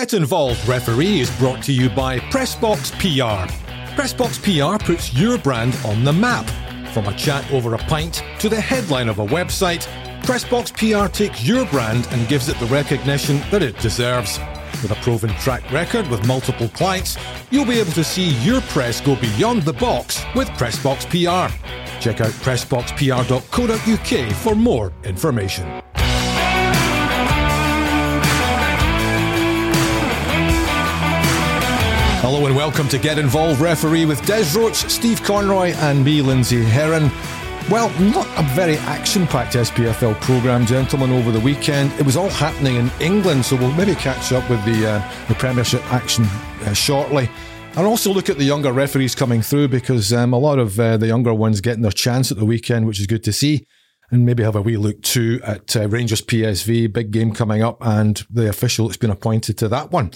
Get Involved Referee is brought to you by Pressbox PR. Pressbox PR puts your brand on the map. From a chat over a pint to the headline of a website, Pressbox PR takes your brand and gives it the recognition that it deserves. With a proven track record with multiple clients, you'll be able to see your press go beyond the box with Pressbox PR. Check out pressboxpr.co.uk for more information. Hello and welcome to Get Involved Referee with Des Roache, Steve Conroy, and me, Lindsay Heron. Well, not a very action packed SPFL programme, gentlemen, over the weekend. It was all happening in England, so we'll maybe catch up with the, uh, the Premiership action uh, shortly. And also look at the younger referees coming through because um, a lot of uh, the younger ones getting their chance at the weekend, which is good to see. And maybe have a wee look too at uh, Rangers PSV, big game coming up, and the official that's been appointed to that one.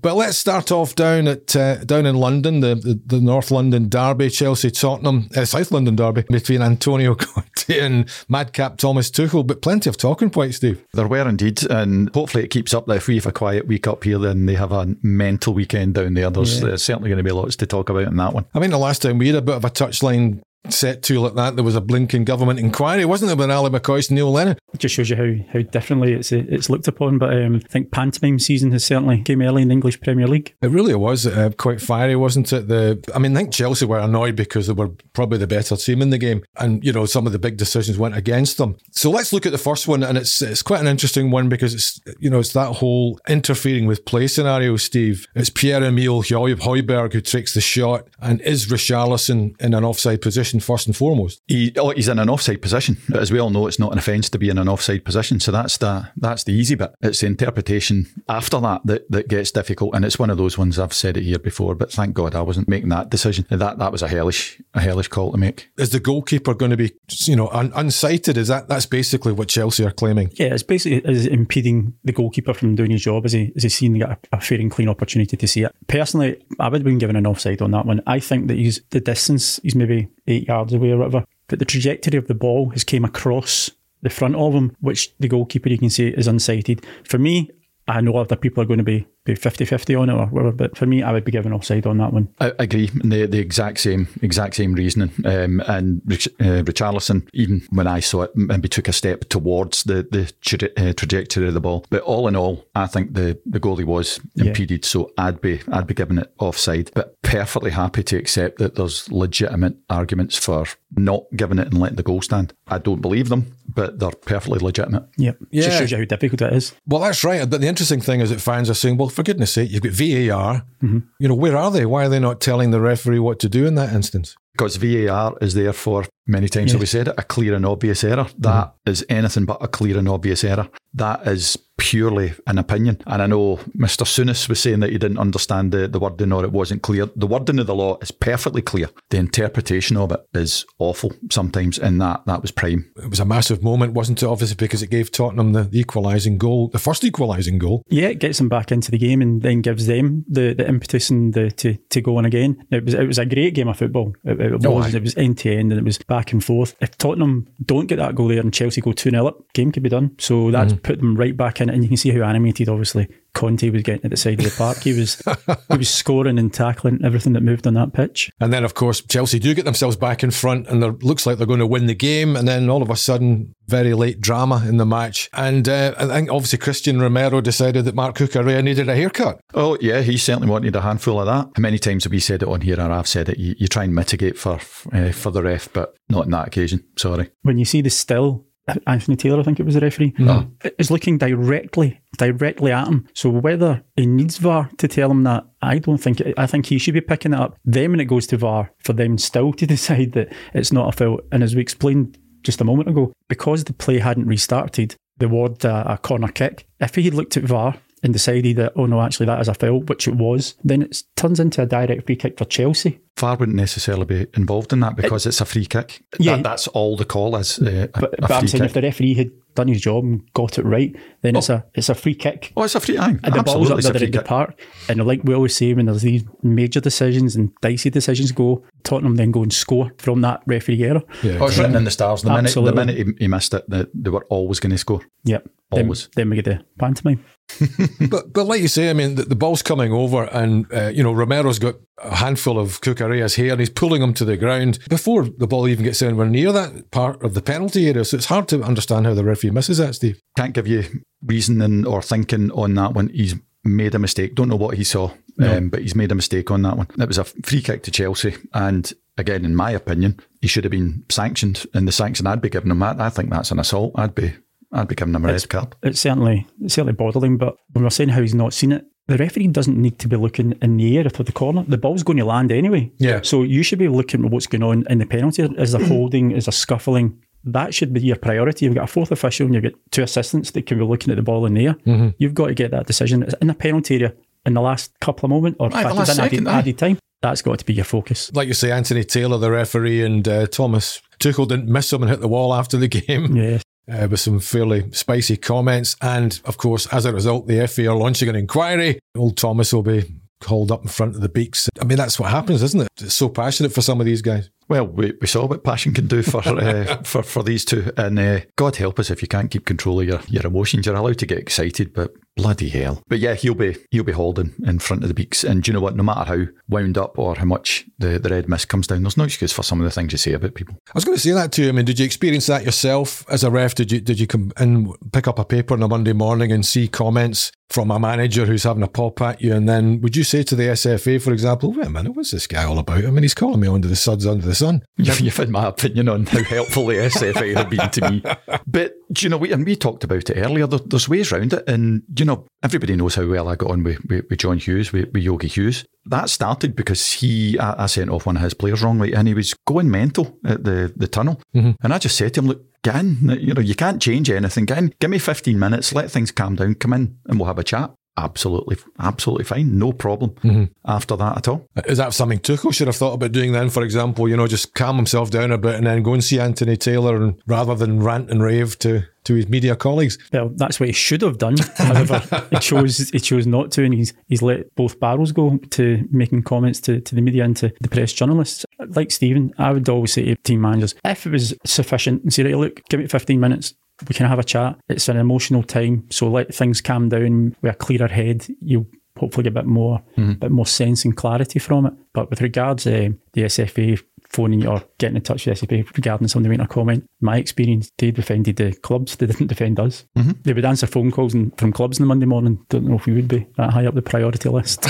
But let's start off down at uh, down in London, the, the, the North London derby, Chelsea Tottenham, uh, South London derby between Antonio Conte and madcap Thomas Tuchel. But plenty of talking points, Steve. There were indeed, and hopefully it keeps up. If we have a quiet week up here, then they have a mental weekend down there. There's, yeah. there's certainly going to be lots to talk about in that one. I mean, the last time we had a bit of a touchline set to like that, there was a blinking government inquiry, wasn't there, when Ally McCoist and Neil Lennon? It just shows you how, how differently it's it's looked upon. But um, I think pantomime season has certainly came early in the English Premier League. It really was uh, quite fiery, wasn't it? The I mean, I think Chelsea were annoyed because they were probably the better team in the game, and you know some of the big decisions went against them. So let's look at the first one, and it's it's quite an interesting one because it's you know it's that whole interfering with play scenario. Steve, it's Pierre Emile Højbjerg who takes the shot, and is Richarlison in an offside position first and foremost? He, oh, he's in an offside position. As we all know, it's not an offence to be in an offside position. So that's the that's the easy bit. It's the interpretation after that that, that gets difficult, and it's one of those ones I've said it here before. But thank God I wasn't making that decision. That that was a hellish a hellish call to make. Is the goalkeeper going to be you know un- unsighted? Is that that's basically what Chelsea are claiming? Yeah, it's basically is impeding the goalkeeper from doing his job. Is he is he seeing a, a fair and clean opportunity to see it? Personally, I would have been given an offside on that one. I think that he's the distance. He's maybe eight yards away or whatever. But the trajectory of the ball has came across the front of him, which the goalkeeper you can see is unsighted. For me, I know other people are going to be be 50-50 on it or whatever. But for me, I would be given offside on that one. I agree. The the exact same exact same reasoning. Um, and Rich, uh, Richarlison, even when I saw it, maybe took a step towards the the tra- uh, trajectory of the ball. But all in all, I think the the goalie was impeded. Yeah. So I'd be I'd be giving it offside. But perfectly happy to accept that there's legitimate arguments for not giving it and letting the goal stand. I don't believe them, but they're perfectly legitimate. Yep. Yeah. Just shows you how difficult it is. Well, that's right. But the interesting thing is that fans are saying, well, for goodness sake, you've got VAR. Mm-hmm. You know, where are they? Why are they not telling the referee what to do in that instance? Because VAR is there for many times, yes. we said it, a clear and obvious error. That mm-hmm. is anything but a clear and obvious error. That is purely an opinion. And I know Mr. Souness was saying that he didn't understand the, the wording or it wasn't clear. The wording of the law is perfectly clear. The interpretation of it is awful sometimes, and that that was prime. It was a massive moment, wasn't it? Obviously, because it gave Tottenham the, the equalising goal, the first equalising goal. Yeah, it gets them back into the game and then gives them the, the impetus and the to, to go on again. It was it was a great game of football. It, it was oh, it was end to end and it was back and forth. If Tottenham don't get that goal there and Chelsea go 2 0 up, game could be done. So that's mm. put them right back in. And you can see how animated, obviously, Conte was getting at the side of the park. He was he was scoring and tackling everything that moved on that pitch. And then, of course, Chelsea do get themselves back in front, and it looks like they're going to win the game. And then all of a sudden, very late drama in the match. And uh, I think obviously Christian Romero decided that Marc Cucurella needed a haircut. Oh yeah, he certainly wanted a handful of that. How many times have we said it on here, or I've said it? You, you try and mitigate for uh, for the ref, but not on that occasion. Sorry. When you see the still Anthony Taylor, I think it was the referee, no. is looking directly directly at him. So whether he needs VAR to tell him that, I don't think. It, I think he should be picking it up. Then when it goes to VAR, for them still to decide that it's not a foul. And as we explained just a moment ago, because the play hadn't restarted, the ward uh, a corner kick. If he had looked at VAR and decided that, oh no, actually that is a foul, which it was, then it turns into a direct free kick for Chelsea. VAR wouldn't necessarily be involved in that because it, it's a free kick. Yeah, that, that's all the call is. Uh, but, but I'm saying kick. if the referee had done his job and got it right, then oh. it's a it's a free kick. Oh, it's a free aye, and the ball's up there at the park. And like we always say, when there's these major decisions and dicey decisions go, Tottenham then go and score from that referee error. Yeah, oh, it's written in the stars. The minute the minute he, he missed it, they, they were always going to score. Yep, always. Then, then we get the pantomime. but but like you say, I mean, the, the ball's coming over, and uh, you know Romero's got a handful of Cucurella's hair, and he's pulling him to the ground before the ball even gets anywhere near that part of the penalty area. So it's hard to understand how the referee misses that, Steve. Can't give you reasoning or thinking on that one. He's made a mistake. Don't know what he saw, no. um, but he's made a mistake on that one. It was a free kick to Chelsea, and again, in my opinion, he should have been sanctioned. And the sanction I'd be giving him, I, I think that's an assault. I'd be I'd be giving him a red card. It's certainly it's certainly borderline, but when we're saying how he's not seen it, the referee doesn't need to be looking in the air to the corner. The ball's going to land anyway. Yeah. So you should be looking at what's going on in the penalty. Is there holding? Is there scuffling? That should be your priority. You've got a fourth official and you've got two assistants that can be looking at the ball in the air. Mm-hmm. You've got to get that decision in the penalty area in the last couple of moments or Right, fact, second, added, added time. That's got to be your focus. Like you say, Anthony Taylor, the referee, and uh, Thomas Tuchel didn't miss him and hit the wall after the game. Yeah. Uh, with some fairly spicy comments. And of course, as a result, the FA are launching an inquiry. Old Thomas will be hauled up in front of the beaks. I mean, that's what happens, isn't it? It's so passionate for some of these guys. Well, we, we saw what passion can do for uh, for for these two, and uh, God help us if you can't keep control of your, your emotions. You're allowed to get excited, but bloody hell! But yeah, he'll be he'll be holding in front of the beaks, and you know what? No matter how wound up or how much the, the red mist comes down, there's no excuse for some of the things you say about people. I was going to say that too. I mean, did you experience that yourself as a ref? Did you did you come and pick up a paper on a Monday morning and see comments from a manager who's having a pop at you, and then would you say to the SFA, for example, "Wait a minute, what's this guy all about? I mean, he's calling me under the suds under the sun." You've, you've had my opinion on how helpful the SFA have been to me. But, do you know, we, and we talked about it earlier, there, there's ways around it. And, you know, everybody knows how well I got on with, with, with John Hughes, with, with Yogi Hughes. That started because he, I, I sent off one of his players wrongly and he was going mental at the, the tunnel. Mm-hmm. And I just said to him, look, get in. You know, you can't change anything. Get in. Give me 15 minutes, let things calm down, come in and we'll have a chat. Absolutely, absolutely fine. No problem mm-hmm. after that at all. Is that something Tuchel should have thought about doing then? For example, you know, just calm himself down a bit and then go and see Anthony Taylor, and rather than rant and rave to to his media colleagues. Well, that's what he should have done. However, he chose he chose not to, and he's he's let both barrels go to making comments to, to the media and to the press journalists. Like Stephen, I would always say to team managers, if it was sufficient, and say, right, look, give me 15 minutes. We can have a chat. It's an emotional time, so let things calm down with a clearer head. You'll hopefully get a bit more, bit more sense and clarity from it. But with regards uh, the SFA phoning or getting in touch with SFA regarding somebody making a comment, my experience, they defended the clubs. They didn't defend us. They would answer phone calls and, from clubs on the Monday morning. Don't know if we would be that high up the priority list.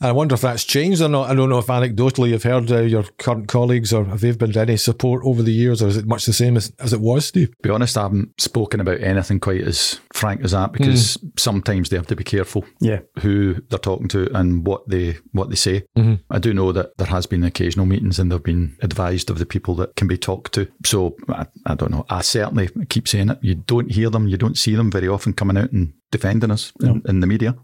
I wonder if that's changed or not. I don't know if anecdotally you've heard uh, your current colleagues or have they've been any support over the years, or is it much the same as, as it was, Steve? be honest, I haven't spoken about anything quite as frank as that because hmm. sometimes they have to be careful yeah. who they're talking to and what they what they say. Mm-hmm. I do know that there has been occasional meetings and they've been advised of the people that can be talked to. So I, I don't know. I certainly keep saying it. You don't hear them, you don't see them very often coming out and defending us in, in the media.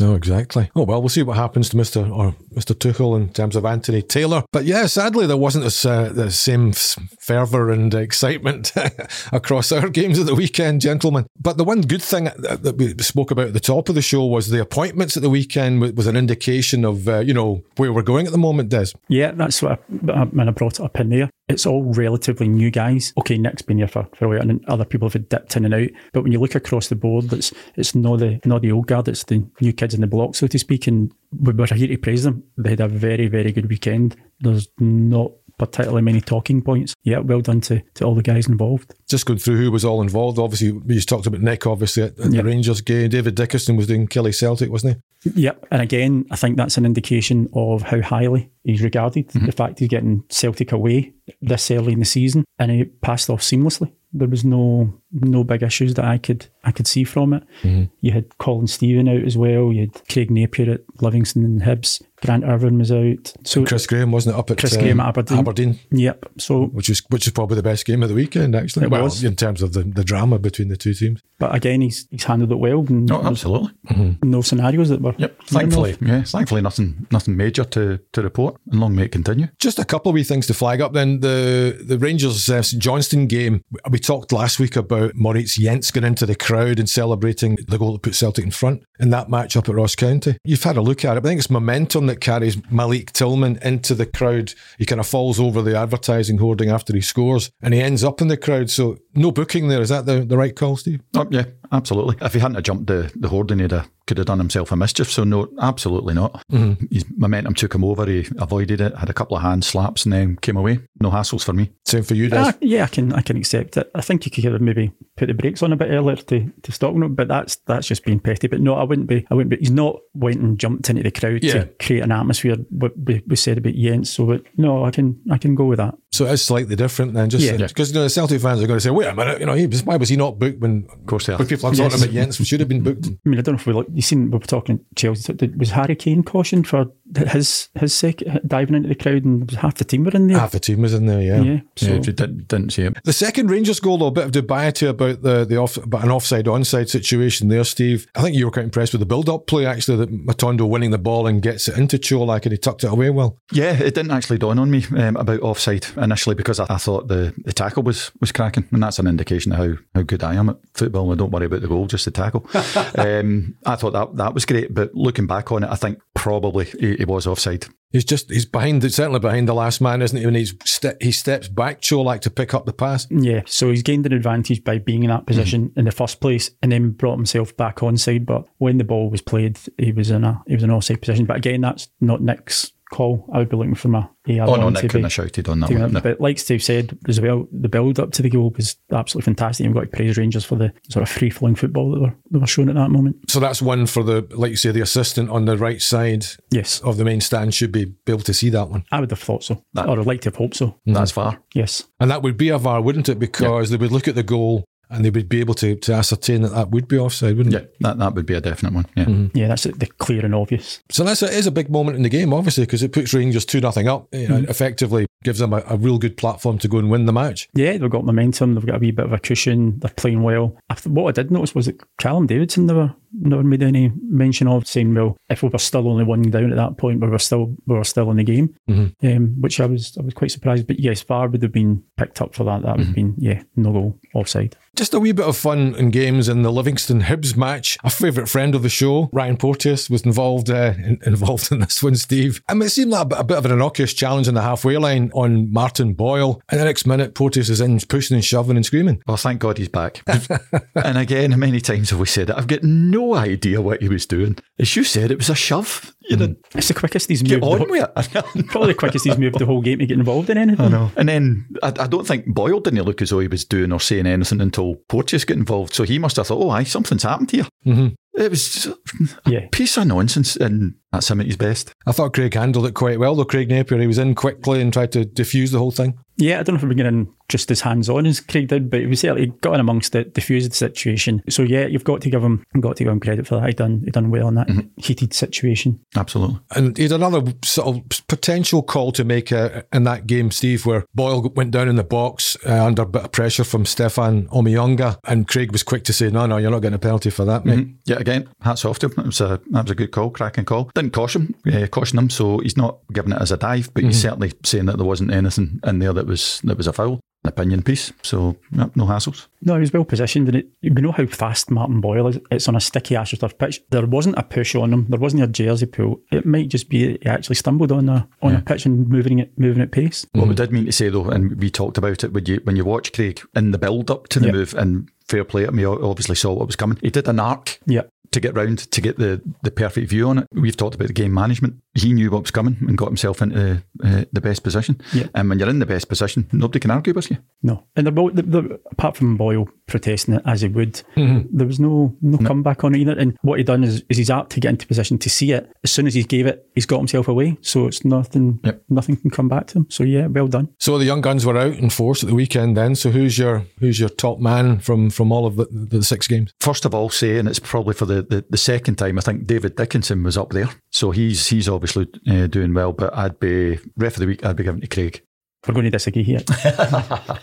No, exactly. Oh well, we'll see what happens to Mister or Mister Tuchel in terms of Anthony Taylor. But yeah, sadly there wasn't this, uh, the same fervour and excitement across our games at the weekend, gentlemen. But the one good thing that we spoke about at the top of the show was the appointments at the weekend was, an indication of uh, you know where we're going at the moment, Des. Yeah, that's what I, when I brought it up in there. It's all relatively new guys. Okay, Nick's been here for, for a while, and other people have dipped in and out. But when you look across the board, it's it's not the not the old guard. It's the new kids in the block, so to speak. And we were here to praise them. They had a very very good weekend. There's not particularly many talking points. Yeah, well done to, to all the guys involved. Just going through who was all involved. Obviously, we just talked about Nick. Obviously, at, at Yeah. the Rangers game, David Dickinson was doing Killie Celtic, wasn't he? Yep. And again, I think that's an indication of how highly he's regarded. Mhm. The fact he's getting Celtic away this early in the season and he passed off seamlessly. There was no no big issues that I could I could see from it. Mm-hmm. You had Colin Stephen out as well. You had Craig Napier at Livingston and Hibs. Grant Irvine was out. So Chris Graham wasn't it up at Chris uh, Graham at uh, Aberdeen. Aberdeen, Yep. So which is which is probably the best game of the weekend, actually. It well, was. in terms of the, the drama between the two teams. but again he's he's handled it well and Oh, there's absolutely. Mm-hmm. no scenarios that were Yep. Thankfully, off. yeah. Thankfully, nothing nothing major to, to report, and long may it continue. Just a couple of wee things to flag up. Then the the Rangers uh, St Johnstone game. We talked last week about Moritz Jenz going into the crowd and celebrating the goal that put Celtic in front in that match up at Ross County. You've had a look at it. I think it's momentum that carries Malik Tillman into the crowd. He kind of falls over the advertising hoarding after he scores, and he ends up in the crowd. So no booking there. Is that the, the right call, Steve? Oh, yeah, absolutely. If he hadn't have jumped the, the hoarding, he'd have, could have done himself a mischief. So, no, absolutely not. Mm-hmm. His momentum took him over. He avoided it, had a couple of hand slaps, and then came away. No hassles for me. Same for you, Des? Uh, yeah, I can I can accept it. I think you could have maybe put the brakes on a bit earlier to, to stop him, but that's that's just being petty. But no, I wouldn't be. I wouldn't be. He's not went and jumped into the crowd yeah. to create an atmosphere. What we, we said about Jenz. So, but no, I can I can go with that. So it's slightly different then, just because yeah. you know, the Celtic fans are going to say, "Wait a minute, you know, he, why was he not booked when?" Of course, they are. People are talking yes. about Jenz, should have been booked. I mean, I don't know if we look. You seen we were talking Chelsea. Was Harry Kane cautioned for his his sec, diving into the crowd, and half the team were in there. Half the team was in there, yeah. Yeah, so. yeah didn't, didn't see it. The second Rangers goal, though, a bit of dubiety about the the off, about an offside onside situation there, Steve. I think you were quite impressed with the build up play actually that Matondo winning the ball and gets it into Colak and he tucked it away well. Yeah, it didn't actually dawn on me um, about offside initially because I, I, thought the, the tackle was was cracking, and that's an indication of how how good I am at football. I don't worry about the goal, just the tackle. um, I thought that that was great, but looking back on it, I think probably he, he was offside. He's just he's behind certainly behind the last man, isn't he? When he's ste- he steps back, Colak to pick up the pass. Yeah, so he's gained an advantage by being in that position mm-hmm. in the first place, and then brought himself back on side. But when the ball was played, he was in a he was in offside position. But again, that's not Nick's call. I would be looking for my AR. Oh no, Nick couldn't have shouted on that one. No. But like Steve said as well, the build up to the goal was absolutely fantastic. You've got to praise Rangers for the sort of free flowing football that were, they were showing at that moment. So that's one for the, like you say, the assistant on the right side yes. of the main stand should be, be able to see that one. I would have thought so. That, or I'd like to have hoped so. That's far. Yes. And that would be a VAR, wouldn't it? Because yeah. they would look at the goal and they would be able to, to ascertain that that would be offside, wouldn't yeah, it? that, that would be a definite one. Yeah, mm-hmm. yeah, that's the clear and obvious. So that's a, it is a big moment in the game, obviously, because it puts Rangers two nothing up. You know, mm-hmm. Effectively gives them a, a, real good platform to go and win the match. Yeah, they've got momentum. They've got a wee bit of a cushion. They're playing well. what I did notice was that Callum Davidson never never made any mention of saying, well, if we were still only one down at that point, we were still we were still in the game, mm-hmm. um, which I was I was quite surprised. But yes, VAR would have been picked up for that. That would have mm-hmm. been yeah, no goal offside. Just a wee bit of fun and games in the Livingston Hibs match. A favourite friend of the show, Ryan Porteous, was involved uh, in, involved in this one. Steve, I mean, it seemed like a bit, a bit of an innocuous challenge in the halfway line on Martin Boyle, and the next minute Porteous is in pushing and shoving and screaming. Well, thank God he's back. and again, many times have we said it. I've got no idea what he was doing. As you said, it was a shove. You know, it's the quickest he's moved. Get on the, with it. probably the quickest he's moved the whole game to get involved in anything. I know. And then I, I, don't think Boyle didn't look as though he was doing or saying anything until Porteous got involved. So he must have thought, oh, aye, something's happened here. Mm-hmm. It was just a yeah. piece of nonsense, and that's him at his best. I thought Craig handled it quite well, though. Craig Napier, he was in quickly and tried to diffuse the whole thing. Yeah, I don't know if we're getting just as hands on as Craig did, but he was certainly got in amongst it, diffused the situation. So yeah, you've got to give him got to give him credit for that. He done he done well in that mm-hmm. heated situation. Absolutely. And he had another sort of potential call to make uh, in that game, Steve, where Boyle went down in the box uh, under a bit of pressure from Stefan Omeonga, and Craig was quick to say, "No, no, you're not getting a penalty for that, mate." Mm-hmm. Yeah, again, hats off to him. It was a that was a good call, cracking call. Didn't caution uh, caution him, so he's not giving it as a dive, but mm-hmm. he's certainly saying that there wasn't anything in there that was that was a foul an opinion piece. So no, no hassles. No, he was well positioned, and it, we know how fast Martin Boyle is. It's on a sticky AstroTurf pitch. There wasn't a push on him. There wasn't a jersey pull. It might just be he actually stumbled on a on yeah. a pitch and moving it moving at pace. What mm-hmm. we did mean to say though, and we talked about it when you when you watch Craig in the build up to the yep. move and fair play at me, obviously saw what was coming. He did an arc yeah to get round to get the, the perfect view on it. We've talked about the game management. He knew what was coming and got himself into uh, the best position. Yeah. And when you're in the best position, nobody can argue with you. No. And they're both, they're, apart from Boyle protesting it as he would, mm-hmm. there was no no, no, comeback on it either. And what he done is, is he's apt to get into position to see it. As soon as he gave it, he's got himself away. So it's nothing yep. nothing can come back to him. So yeah, well done. So the young guns were out in force at the weekend then. So who's your who's your top man from from all of the, the six games? First of all, say, and it's probably for the, the, the second time, I think David Dickinson was up there. So he's he's obviously uh, doing well, but I'd be, ref of the week, I'd be giving to Craig. We're going to disagree here.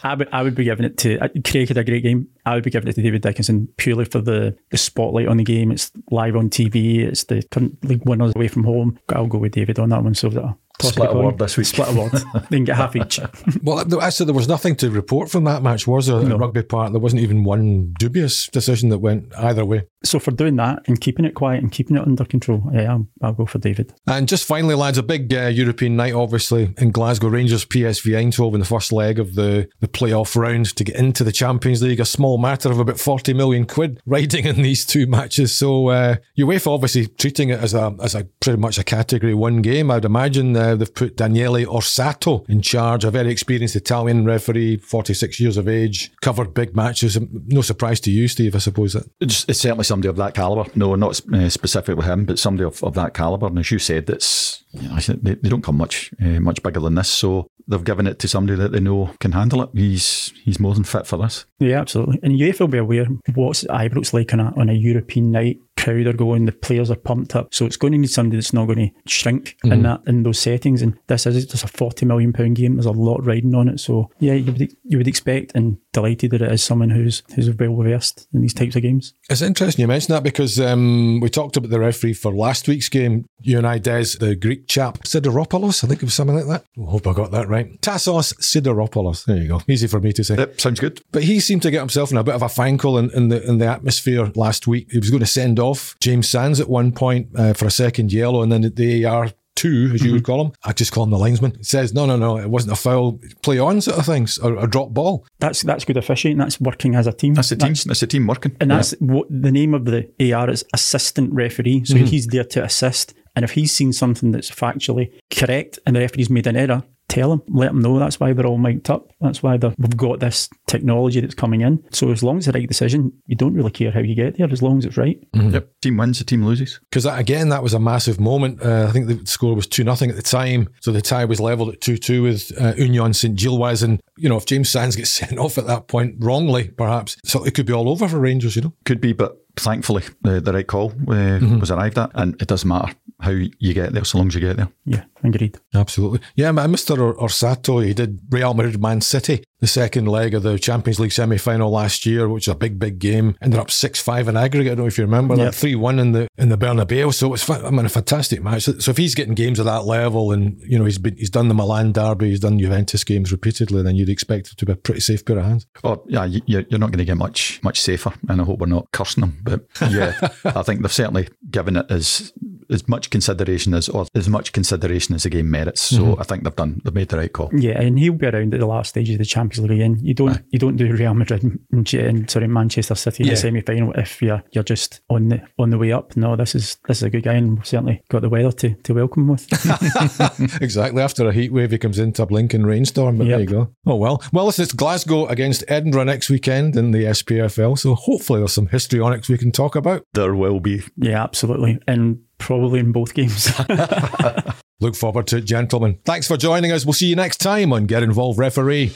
I would I would be giving it to uh, Craig had a great game. I would be giving it to David Dickinson purely for the, the spotlight on the game. It's live on TV. It's the current league winners away from home. I'll go with David on that one. So that Split award this week. Split award. they can get half each. well, actually, there was nothing to report from that match, was there? No. At Rugby Park, there wasn't even one dubious decision that went either way. So for doing that and keeping it quiet and keeping it under control, yeah, I'll, I'll go for David. And just finally, lads, a big uh, European night, obviously, in Glasgow Rangers PSV Eindhoven, the first leg of the, the playoff round to get into the Champions League. A small matter of about 40 million quid riding in these two matches. So uh, UEFA obviously treating it as a as a pretty much a category one game. I'd imagine uh, they've put Daniele Orsato in charge, a very experienced Italian referee, 46 years of age, covered big matches. No surprise to you, Steve, I suppose. That. It's, it's certainly somebody of that calibre. No, not uh, specifically him, but somebody of, of that calibre. And as you said, that's you know, they, they don't come much uh, much bigger than this. So they've given it to somebody that they know can handle it. He's he's more than fit for this. Yeah, absolutely. And UEFA will be aware what's Ibrox like on a, on a European night. Crowd are going, the players are pumped up. So it's going to need somebody that's not going to shrink mm-hmm. in that in those settings. And this is just a forty million pound game. There's a lot riding on it. So yeah, you would you would expect and delighted that it is someone who's who's well versed in these types of games. It's interesting you mention that because um, we talked about the referee for last week's game. You and I, Des, the Greek chap Sidiropoulos, I think it was something like that. I hope I got that right. Tassos Sidiropoulos. There you go. Easy for me to say. Yep, sounds good. But he seemed to get himself in a bit of a fankle in, in the in the atmosphere last week. He was going to send off James Sands at one point uh, for a second yellow, and then the AR two, as you mm-hmm. would call him. I just call him the linesman. It says, no, no, no, it wasn't a foul, play on sort of things, or a drop ball. That's that's good officiating. That's working as a team. That's a team. That's, that's a team working. And that's yeah. what the name of the AR is assistant referee. So mm-hmm. he's there to assist. And if he's seen something that's factually correct and the referee's made an error, tell them, let them know. That's why they're all mic'd up. That's why we've got this technology that's coming in. So as long as it's the right decision, you don't really care how you get there, as long as it's right. Mm-hmm. Yep. Team wins, the team loses. Because again, that was a massive moment. Uh, I think the score was two nothing at the time, so the tie was levelled at two two with uh, Union St Gilloise. And you know, if James Sands gets sent off at that point wrongly, perhaps so it could be all over for Rangers. You know, could be, but thankfully the, the right call uh, mm-hmm. was arrived at, and it doesn't matter how you get there, so long as you get there. Yeah, agreed. Absolutely. Yeah, Mr. Orsato, he did Real Madrid Man City the second leg of the Champions League semi final last year, which is a big, big game. Ended up 6 5 in aggregate. I don't know if you remember yep. that 3 1 in the in the Bernabeu. So it's I mean, a fantastic match. So if he's getting games of that level and, you know, he's been he's done the Milan derby, he's done Juventus games repeatedly, then you'd expect it to be a pretty safe pair of hands. Oh, yeah, you're not going to get much much safer. And I hope we're not cursing them. But yeah, I think they've certainly given it as as much consideration as or as much consideration as the game merits. So mm-hmm. I think they've done they've made the right call. Yeah, and he'll be around at the last stage of the Champions League again. You don't Aye. you don't do Real Madrid and, and sorry Manchester City in yeah. the semi final if you're you're just on the on the way up. No, this is this is a good guy and we've certainly got the weather to, to welcome him with. exactly. After a heat wave he comes into a blinking rainstorm, but yep. there you go. Oh well. Well listen, it's Glasgow against Edinburgh next weekend in the SPFL. So hopefully there's some histrionics we can talk about. There will be. Yeah, absolutely. And probably in both games. Look forward to it, gentlemen. Thanks for joining us. We'll see you next time on Get Involved Referee.